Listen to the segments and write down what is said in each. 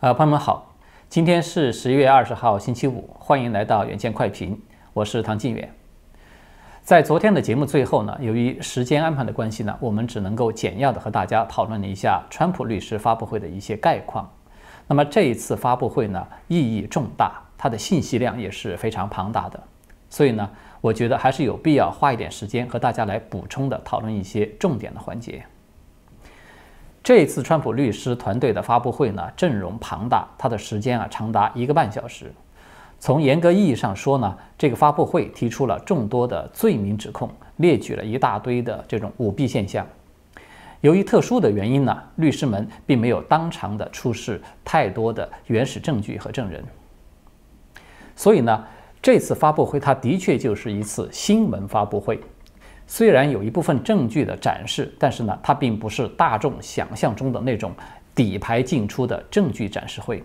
呃，朋友们好，今天是十一月二十号，星期五，欢迎来到远见快评，我是唐晋远。在昨天的节目最后呢，由于时间安排的关系呢，我们只能够简要的和大家讨论了一下川普律师发布会的一些概况。那么这一次发布会呢，意义重大，它的信息量也是非常庞大的，所以呢，我觉得还是有必要花一点时间和大家来补充的讨论一些重点的环节。这次川普律师团队的发布会呢，阵容庞大，它的时间啊长达一个半小时。从严格意义上说呢，这个发布会提出了众多的罪名指控，列举了一大堆的这种舞弊现象。由于特殊的原因呢，律师们并没有当场的出示太多的原始证据和证人。所以呢，这次发布会它的确就是一次新闻发布会。虽然有一部分证据的展示，但是呢，它并不是大众想象中的那种底牌进出的证据展示会。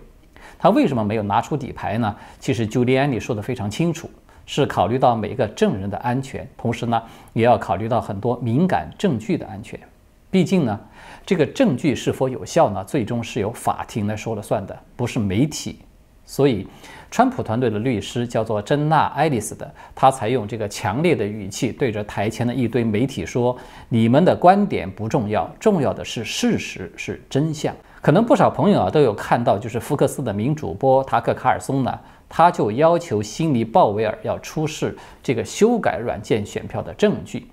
他为什么没有拿出底牌呢？其实 Giuliani 说的非常清楚，是考虑到每个证人的安全，同时呢，也要考虑到很多敏感证据的安全。毕竟呢，这个证据是否有效呢，最终是由法庭来说了算的，不是媒体。所以，川普团队的律师叫做珍娜·爱丽丝的，他采用这个强烈的语气，对着台前的一堆媒体说：“你们的观点不重要，重要的是事实，是真相。”可能不少朋友啊都有看到，就是福克斯的名主播塔克·卡尔松呢，他就要求悉尼·鲍威尔要出示这个修改软件选票的证据。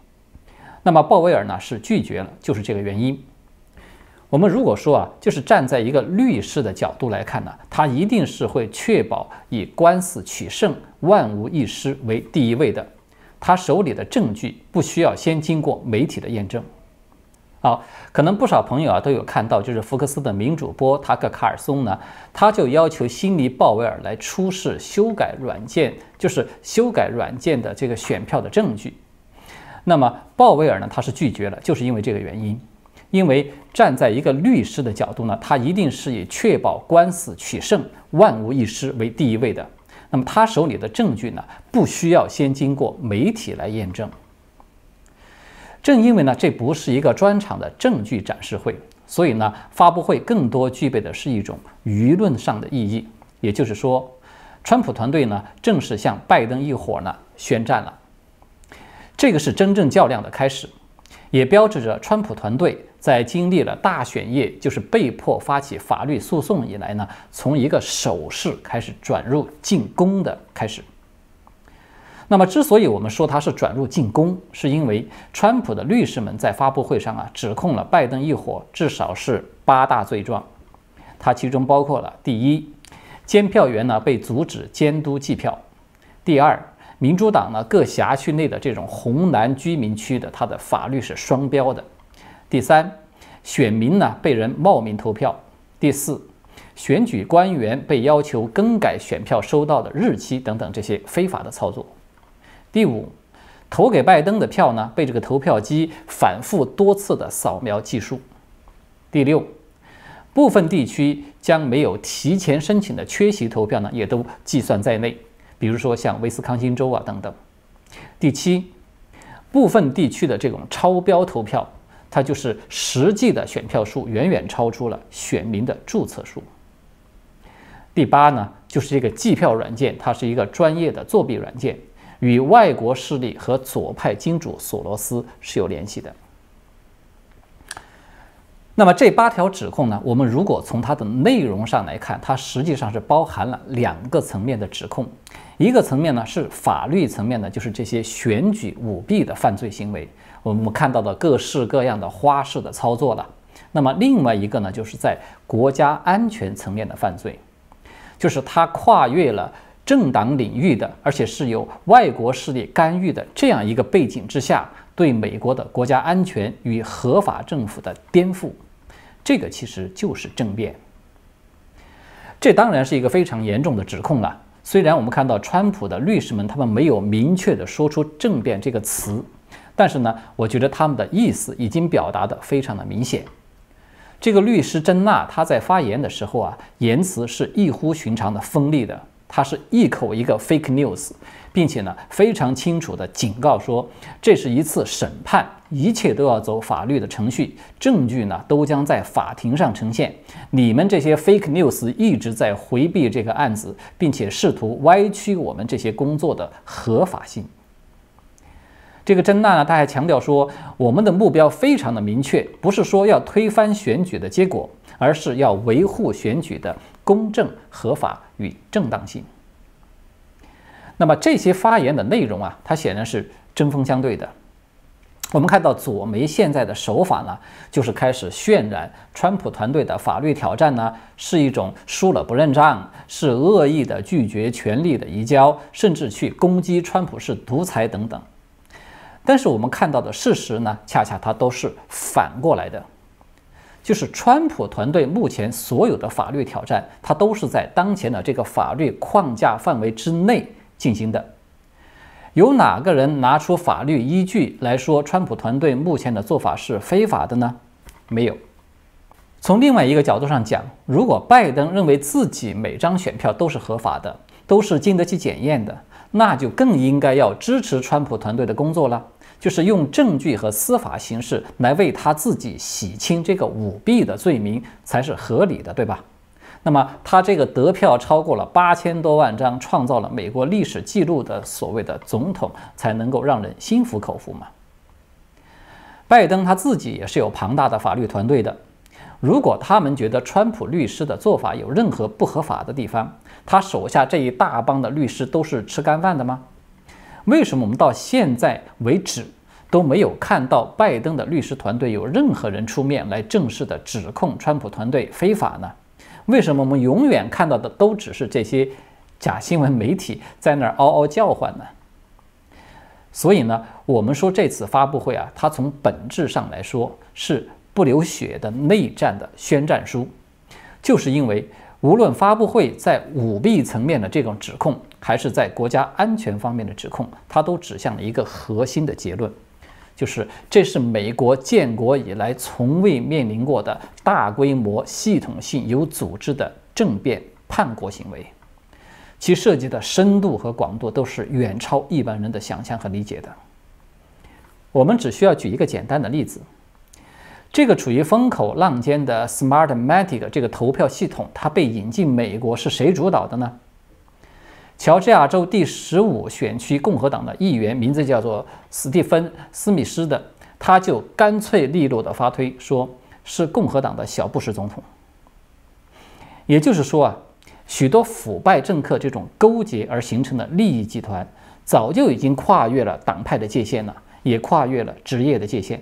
那么鲍威尔呢是拒绝了，就是这个原因。我们如果说啊，就是站在一个律师的角度来看呢，他一定是会确保以官司取胜、万无一失为第一位的。他手里的证据不需要先经过媒体的验证。好，可能不少朋友啊都有看到，就是福克斯的名主播塔克·卡尔松呢，他就要求辛尼·鲍威尔来出示修改软件，就是修改软件的这个选票的证据。那么鲍威尔呢，他是拒绝了，就是因为这个原因。因为站在一个律师的角度呢，他一定是以确保官司取胜、万无一失为第一位的。那么他手里的证据呢，不需要先经过媒体来验证。正因为呢，这不是一个专场的证据展示会，所以呢，发布会更多具备的是一种舆论上的意义。也就是说，川普团队呢，正式向拜登一伙呢宣战了。这个是真正较量的开始。也标志着川普团队在经历了大选夜，就是被迫发起法律诉讼以来呢，从一个守势开始转入进攻的开始。那么，之所以我们说它是转入进攻，是因为川普的律师们在发布会上啊，指控了拜登一伙至少是八大罪状，它其中包括了第一，监票员呢被阻止监督计票；第二。民主党呢，各辖区内的这种红蓝居民区的，它的法律是双标的。第三，选民呢被人冒名投票。第四，选举官员被要求更改选票收到的日期等等这些非法的操作。第五，投给拜登的票呢被这个投票机反复多次的扫描计数。第六，部分地区将没有提前申请的缺席投票呢也都计算在内。比如说像威斯康星州啊等等。第七，部分地区的这种超标投票，它就是实际的选票数远远超出了选民的注册数。第八呢，就是这个计票软件，它是一个专业的作弊软件，与外国势力和左派金主索罗斯是有联系的。那么这八条指控呢，我们如果从它的内容上来看，它实际上是包含了两个层面的指控。一个层面呢是法律层面的，就是这些选举舞弊的犯罪行为，我们看到的各式各样的花式的操作了。那么另外一个呢，就是在国家安全层面的犯罪，就是它跨越了政党领域的，而且是有外国势力干预的这样一个背景之下，对美国的国家安全与合法政府的颠覆，这个其实就是政变。这当然是一个非常严重的指控了。虽然我们看到川普的律师们他们没有明确的说出“政变”这个词，但是呢，我觉得他们的意思已经表达的非常的明显。这个律师珍娜她在发言的时候啊，言辞是异乎寻常的锋利的。他是一口一个 fake news，并且呢非常清楚的警告说，这是一次审判，一切都要走法律的程序，证据呢都将在法庭上呈现。你们这些 fake news 一直在回避这个案子，并且试图歪曲我们这些工作的合法性。这个珍娜呢，他还强调说，我们的目标非常的明确，不是说要推翻选举的结果，而是要维护选举的公正、合法与正当性。那么这些发言的内容啊，它显然是针锋相对的。我们看到左媒现在的手法呢，就是开始渲染川普团队的法律挑战呢是一种输了不认账，是恶意的拒绝权力的移交，甚至去攻击川普是独裁等等。但是我们看到的事实呢，恰恰它都是反过来的，就是川普团队目前所有的法律挑战，它都是在当前的这个法律框架范围之内进行的。有哪个人拿出法律依据来说川普团队目前的做法是非法的呢？没有。从另外一个角度上讲，如果拜登认为自己每张选票都是合法的，都是经得起检验的。那就更应该要支持川普团队的工作了，就是用证据和司法形式来为他自己洗清这个舞弊的罪名才是合理的，对吧？那么他这个得票超过了八千多万张，创造了美国历史记录的所谓的总统，才能够让人心服口服嘛？拜登他自己也是有庞大的法律团队的。如果他们觉得川普律师的做法有任何不合法的地方，他手下这一大帮的律师都是吃干饭的吗？为什么我们到现在为止都没有看到拜登的律师团队有任何人出面来正式的指控川普团队非法呢？为什么我们永远看到的都只是这些假新闻媒体在那儿嗷嗷叫唤呢？所以呢，我们说这次发布会啊，它从本质上来说是。不流血的内战的宣战书，就是因为无论发布会在舞弊层面的这种指控，还是在国家安全方面的指控，它都指向了一个核心的结论，就是这是美国建国以来从未面临过的大规模、系统性、有组织的政变叛国行为，其涉及的深度和广度都是远超一般人的想象和理解的。我们只需要举一个简单的例子。这个处于风口浪尖的 Smartmatic 这个投票系统，它被引进美国是谁主导的呢？乔治亚州第十五选区共和党的议员，名字叫做史蒂芬·斯密斯的，他就干脆利落地发推，说是共和党的小布什总统。也就是说啊，许多腐败政客这种勾结而形成的利益集团，早就已经跨越了党派的界限了，也跨越了职业的界限。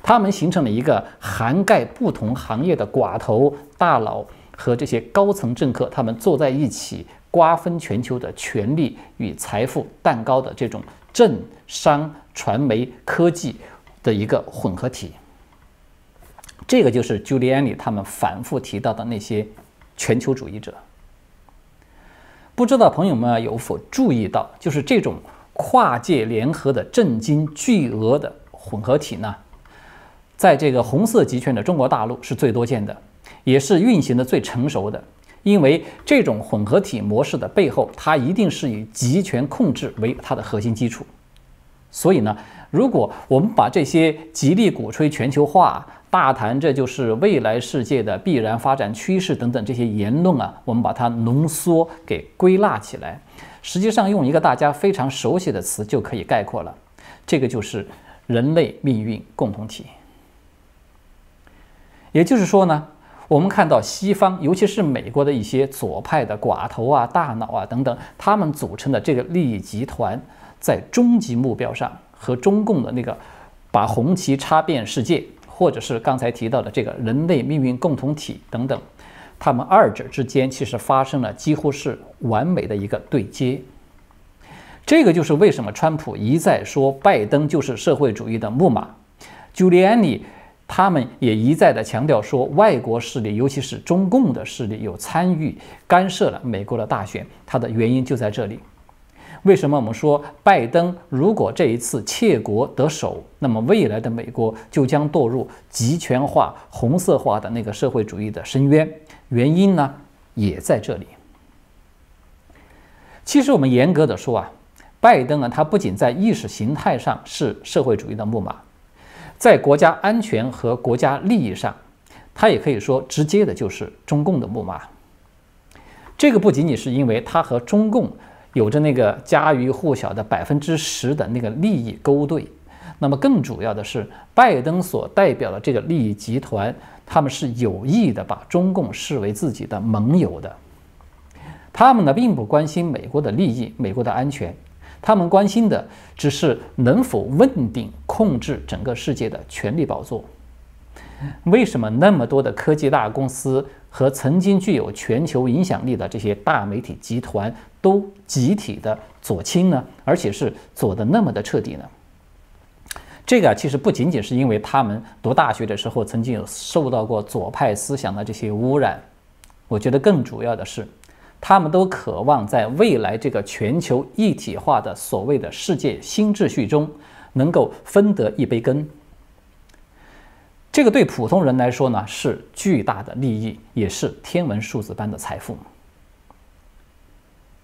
他们形成了一个涵盖不同行业的寡头大佬和这些高层政客，他们坐在一起瓜分全球的权力与财富蛋糕的这种政商传媒科技的一个混合体。这个就是 Giuliani 他们反复提到的那些全球主义者。不知道朋友们有否注意到，就是这种跨界联合的震惊巨额的混合体呢？在这个红色集权的中国大陆是最多见的，也是运行的最成熟的。因为这种混合体模式的背后，它一定是以集权控制为它的核心基础。所以呢，如果我们把这些极力鼓吹全球化、大谈这就是未来世界的必然发展趋势等等这些言论啊，我们把它浓缩给归纳起来，实际上用一个大家非常熟悉的词就可以概括了，这个就是人类命运共同体。也就是说呢，我们看到西方，尤其是美国的一些左派的寡头啊、大脑啊等等，他们组成的这个利益集团，在终极目标上和中共的那个把红旗插遍世界，或者是刚才提到的这个人类命运共同体等等，他们二者之间其实发生了几乎是完美的一个对接。这个就是为什么川普一再说拜登就是社会主义的木马，Giuliani。他们也一再的强调说，外国势力，尤其是中共的势力，有参与干涉了美国的大选。它的原因就在这里。为什么我们说拜登如果这一次窃国得手，那么未来的美国就将堕入集权化、红色化的那个社会主义的深渊？原因呢，也在这里。其实我们严格的说啊，拜登啊，他不仅在意识形态上是社会主义的木马，在国家安全和国家利益上，他也可以说直接的就是中共的木马。这个不仅仅是因为他和中共有着那个家喻户晓的百分之十的那个利益勾兑，那么更主要的是，拜登所代表的这个利益集团，他们是有意的把中共视为自己的盟友的。他们呢，并不关心美国的利益、美国的安全，他们关心的只是能否稳定控制整个世界的权力宝座。为什么那么多的科技大公司？和曾经具有全球影响力的这些大媒体集团都集体的左倾呢？而且是左的那么的彻底呢？这个其实不仅仅是因为他们读大学的时候曾经有受到过左派思想的这些污染，我觉得更主要的是，他们都渴望在未来这个全球一体化的所谓的世界新秩序中，能够分得一杯羹。这个对普通人来说呢，是巨大的利益，也是天文数字般的财富。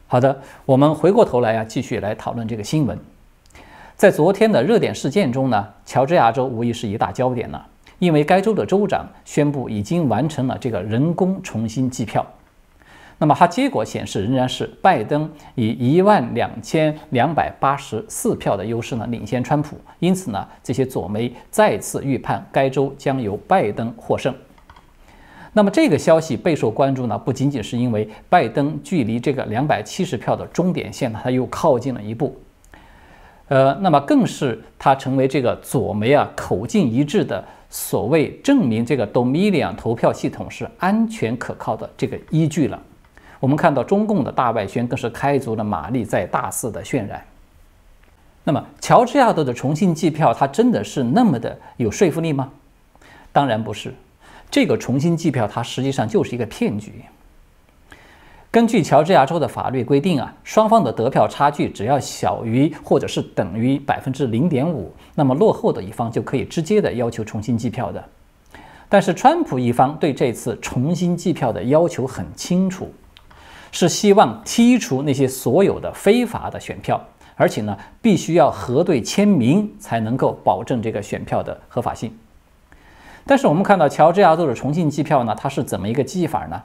好的，我们回过头来啊，继续来讨论这个新闻。在昨天的热点事件中呢，乔治亚州无疑是一大焦点了，因为该州的州长宣布已经完成了这个人工重新计票。那么它结果显示，仍然是拜登以一万两千两百八十四票的优势呢领先川普，因此呢，这些左媒再次预判该州将由拜登获胜。那么这个消息备受关注呢，不仅仅是因为拜登距离这个两百七十票的终点线呢，他又靠近了一步，呃，那么更是他成为这个左媒啊口径一致的所谓证明这个 Dominion 投票系统是安全可靠的这个依据了。我们看到中共的大外宣更是开足了马力，在大肆的渲染。那么，乔治亚州的重新计票，它真的是那么的有说服力吗？当然不是。这个重新计票，它实际上就是一个骗局。根据乔治亚州的法律规定啊，双方的得票差距只要小于或者是等于百分之零点五，那么落后的一方就可以直接的要求重新计票的。但是，川普一方对这次重新计票的要求很清楚。是希望剔除那些所有的非法的选票，而且呢，必须要核对签名才能够保证这个选票的合法性。但是我们看到乔治亚州的重新计票呢，它是怎么一个计法呢？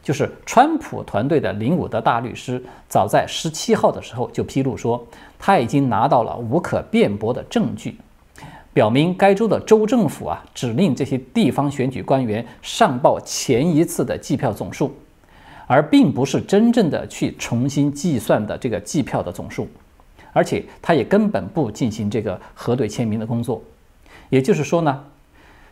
就是川普团队的林伍德大律师早在十七号的时候就披露说，他已经拿到了无可辩驳的证据，表明该州的州政府啊指令这些地方选举官员上报前一次的计票总数。而并不是真正的去重新计算的这个计票的总数，而且他也根本不进行这个核对签名的工作。也就是说呢，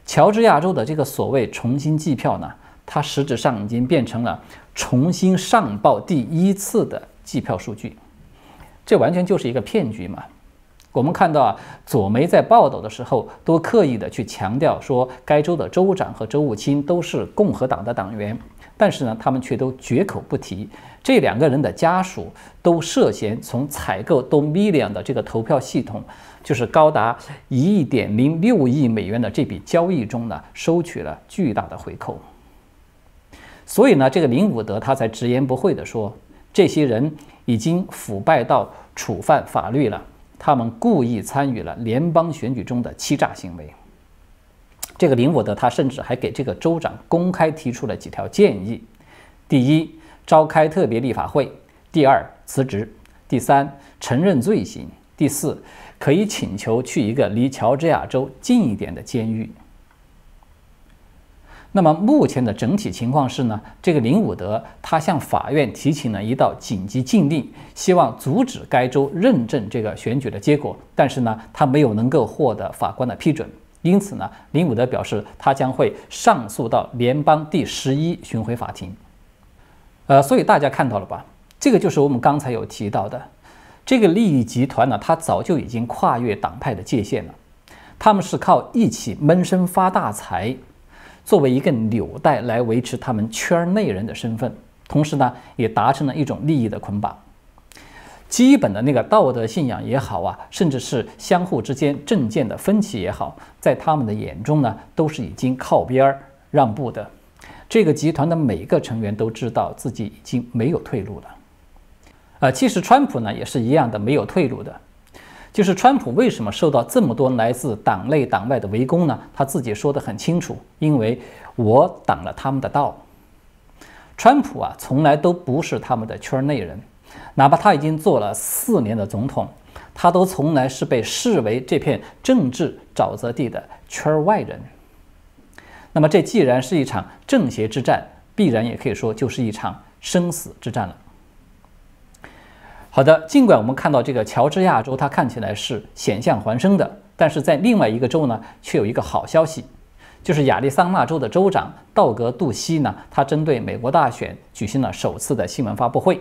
乔治亚州的这个所谓重新计票呢，它实质上已经变成了重新上报第一次的计票数据，这完全就是一个骗局嘛。我们看到啊，左媒在报道的时候都刻意的去强调说，该州的州长和州务卿都是共和党的党员。但是呢，他们却都绝口不提这两个人的家属都涉嫌从采购 Dominion 的这个投票系统，就是高达一亿点零六亿美元的这笔交易中呢，收取了巨大的回扣。所以呢，这个林伍德他才直言不讳地说，这些人已经腐败到触犯法律了，他们故意参与了联邦选举中的欺诈行为。这个林伍德他甚至还给这个州长公开提出了几条建议：第一，召开特别立法会；第二，辞职；第三，承认罪行；第四，可以请求去一个离乔治亚州近一点的监狱。那么目前的整体情况是呢？这个林伍德他向法院提请了一道紧急禁令，希望阻止该州认证这个选举的结果，但是呢，他没有能够获得法官的批准。因此呢，林伍德表示，他将会上诉到联邦第十一巡回法庭。呃，所以大家看到了吧？这个就是我们刚才有提到的，这个利益集团呢，它早就已经跨越党派的界限了。他们是靠一起闷声发大财作为一个纽带来维持他们圈内人的身份，同时呢，也达成了一种利益的捆绑。基本的那个道德信仰也好啊，甚至是相互之间政见的分歧也好，在他们的眼中呢，都是已经靠边儿让步的。这个集团的每个成员都知道自己已经没有退路了。呃，其实川普呢也是一样的，没有退路的。就是川普为什么受到这么多来自党内党外的围攻呢？他自己说得很清楚，因为我挡了他们的道。川普啊，从来都不是他们的圈内人，哪怕他已经做了四年的总统，他都从来是被视为这片政治沼泽地的圈外人。那么，这既然是一场正邪之战，必然也可以说就是一场生死之战了。好的，尽管我们看到这个乔治亚州，它看起来是险象环生的，但是在另外一个州呢，却有一个好消息，就是亚利桑那州的州长道格·杜西呢，他针对美国大选举行了首次的新闻发布会。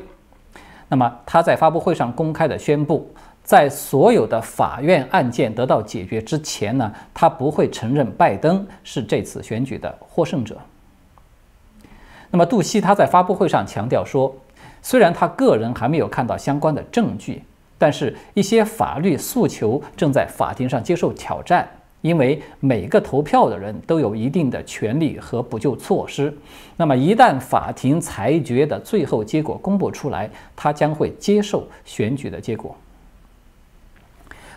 那么他在发布会上公开的宣布，在所有的法院案件得到解决之前呢，他不会承认拜登是这次选举的获胜者。那么杜西他在发布会上强调说。虽然他个人还没有看到相关的证据，但是一些法律诉求正在法庭上接受挑战。因为每个投票的人都有一定的权利和补救措施。那么一旦法庭裁决的最后结果公布出来，他将会接受选举的结果。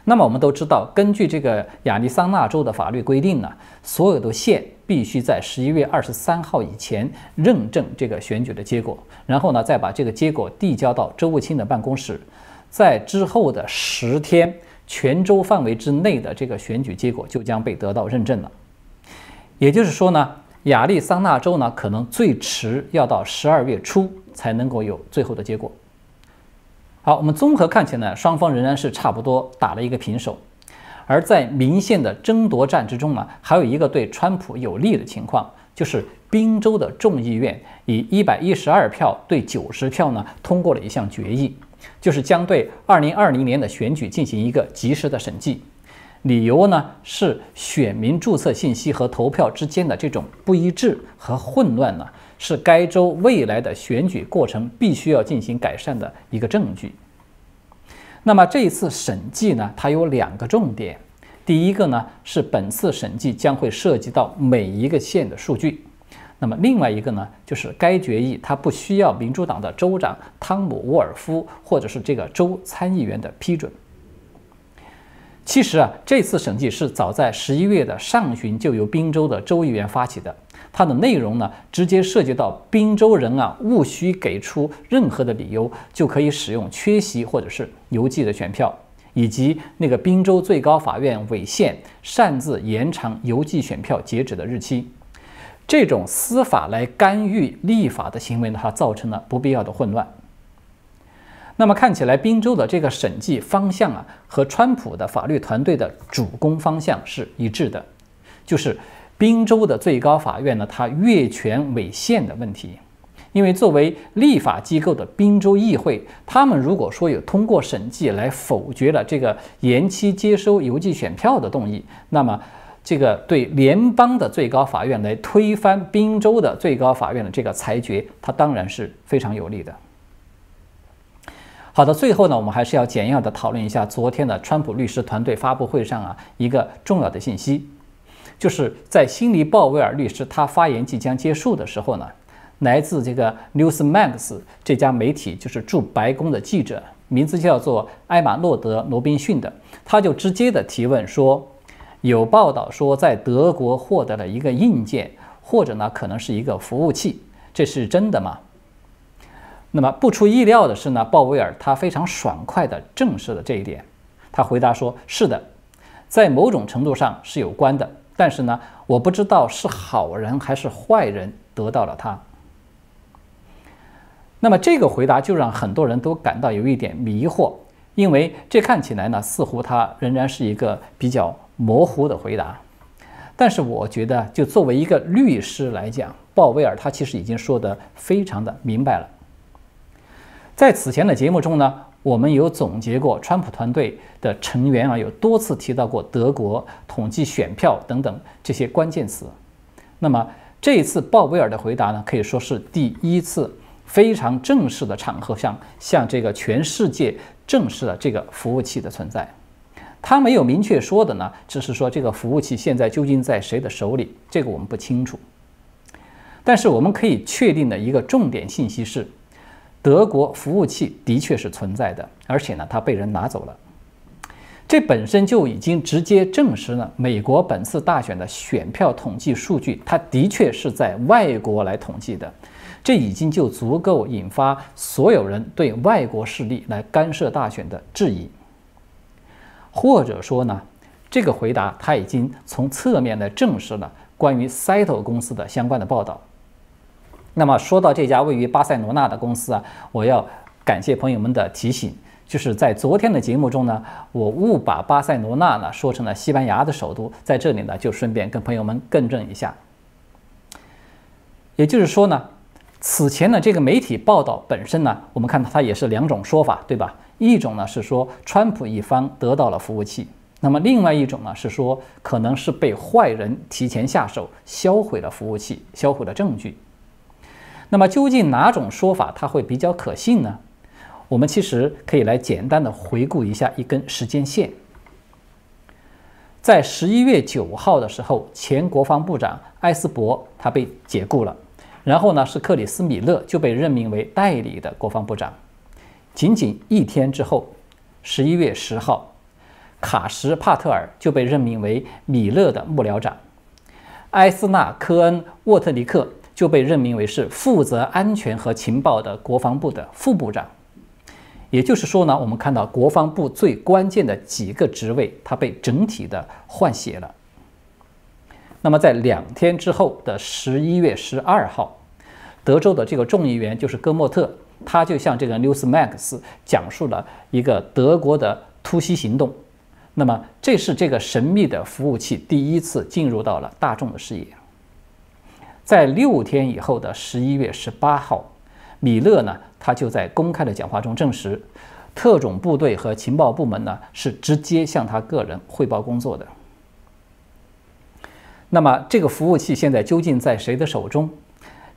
那么我们都知道，根据这个亚利桑那州的法律规定呢，所有的县。必须在十一月二十三号以前认证这个选举的结果，然后呢，再把这个结果递交到州务卿的办公室，在之后的十天，全州范围之内的这个选举结果就将被得到认证了。也就是说呢，亚利桑那州呢，可能最迟要到十二月初才能够有最后的结果。好，我们综合看起来，双方仍然是差不多打了一个平手。而在明线的争夺战之中呢，还有一个对川普有利的情况，就是宾州的众议院以一百一十二票对九十票呢通过了一项决议，就是将对二零二零年的选举进行一个及时的审计。理由呢是选民注册信息和投票之间的这种不一致和混乱呢，是该州未来的选举过程必须要进行改善的一个证据。那么这一次审计呢，它有两个重点。第一个呢是本次审计将会涉及到每一个县的数据。那么另外一个呢，就是该决议它不需要民主党的州长汤姆·沃尔夫或者是这个州参议员的批准。其实啊，这次审计是早在十一月的上旬就由宾州的州议员发起的。它的内容呢，直接涉及到宾州人啊，务需给出任何的理由，就可以使用缺席或者是邮寄的选票，以及那个宾州最高法院违宪，擅自延长邮寄选票截止的日期。这种司法来干预立法的行为呢，它造成了不必要的混乱。那么看起来，宾州的这个审计方向啊，和川普的法律团队的主攻方向是一致的，就是。宾州的最高法院呢，它越权违宪的问题，因为作为立法机构的宾州议会，他们如果说有通过审计来否决了这个延期接收邮寄选票的动议，那么这个对联邦的最高法院来推翻宾州的最高法院的这个裁决，它当然是非常有利的。好的，最后呢，我们还是要简要的讨论一下昨天的川普律师团队发布会上啊一个重要的信息。就是在辛尼鲍威尔律师他发言即将结束的时候呢，来自这个 Newsmax 这家媒体，就是驻白宫的记者，名字叫做埃玛诺德·罗宾逊的，他就直接的提问说：有报道说在德国获得了一个硬件，或者呢可能是一个服务器，这是真的吗？那么不出意料的是呢，鲍威尔他非常爽快地证实了这一点，他回答说：是的，在某种程度上是有关的。但是呢，我不知道是好人还是坏人得到了它。那么这个回答就让很多人都感到有一点迷惑，因为这看起来呢，似乎他仍然是一个比较模糊的回答。但是我觉得，就作为一个律师来讲，鲍威尔他其实已经说得非常的明白了。在此前的节目中呢。我们有总结过，川普团队的成员啊，有多次提到过德国统计选票等等这些关键词。那么这一次鲍威尔的回答呢，可以说是第一次非常正式的场合上向这个全世界证实了这个服务器的存在。他没有明确说的呢，只是说这个服务器现在究竟在谁的手里，这个我们不清楚。但是我们可以确定的一个重点信息是。德国服务器的确是存在的，而且呢，它被人拿走了。这本身就已经直接证实了美国本次大选的选票统计数据，它的确是在外国来统计的。这已经就足够引发所有人对外国势力来干涉大选的质疑。或者说呢，这个回答他已经从侧面的证实了关于 Cyto 公司的相关的报道。那么说到这家位于巴塞罗那的公司啊，我要感谢朋友们的提醒，就是在昨天的节目中呢，我误把巴塞罗那呢说成了西班牙的首都，在这里呢就顺便跟朋友们更正一下。也就是说呢，此前的这个媒体报道本身呢，我们看到它也是两种说法，对吧？一种呢是说川普一方得到了服务器，那么另外一种呢是说可能是被坏人提前下手销毁了服务器，销毁了证据。那么究竟哪种说法它会比较可信呢？我们其实可以来简单的回顾一下一根时间线。在十一月九号的时候，前国防部长埃斯珀他被解雇了，然后呢是克里斯米勒就被任命为代理的国防部长。仅仅一天之后，十一月十号，卡什帕特尔就被任命为米勒的幕僚长，埃斯纳科恩沃特尼克就被任命为是负责安全和情报的国防部的副部长。也就是说呢，我们看到国防部最关键的几个职位，它被整体的换血了。那么在两天之后的十一月十二号，德州的这个众议员就是戈莫特。他就向这个 Newsmax 讲述了一个德国的突袭行动，那么这是这个神秘的服务器第一次进入到了大众的视野。在六天以后的十一月十八号，米勒呢，他就在公开的讲话中证实，特种部队和情报部门呢是直接向他个人汇报工作的。那么这个服务器现在究竟在谁的手中？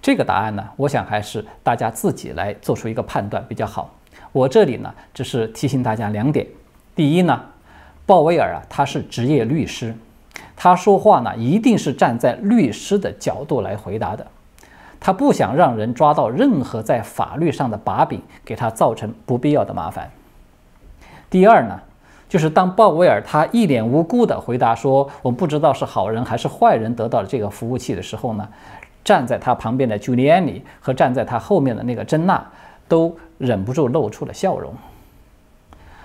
这个答案呢，我想还是大家自己来做出一个判断比较好。我这里呢，只是提醒大家两点：第一呢，鲍威尔啊，他是职业律师，他说话呢，一定是站在律师的角度来回答的，他不想让人抓到任何在法律上的把柄，给他造成不必要的麻烦。第二呢，就是当鲍威尔他一脸无辜地回答说：“我不知道是好人还是坏人得到了这个服务器的时候呢。”站在他旁边的 Giuliani 和站在他后面的那个珍娜都忍不住露出了笑容。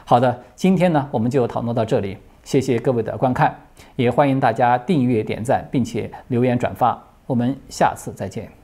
好的，今天呢我们就讨论到这里，谢谢各位的观看，也欢迎大家订阅、点赞，并且留言转发。我们下次再见。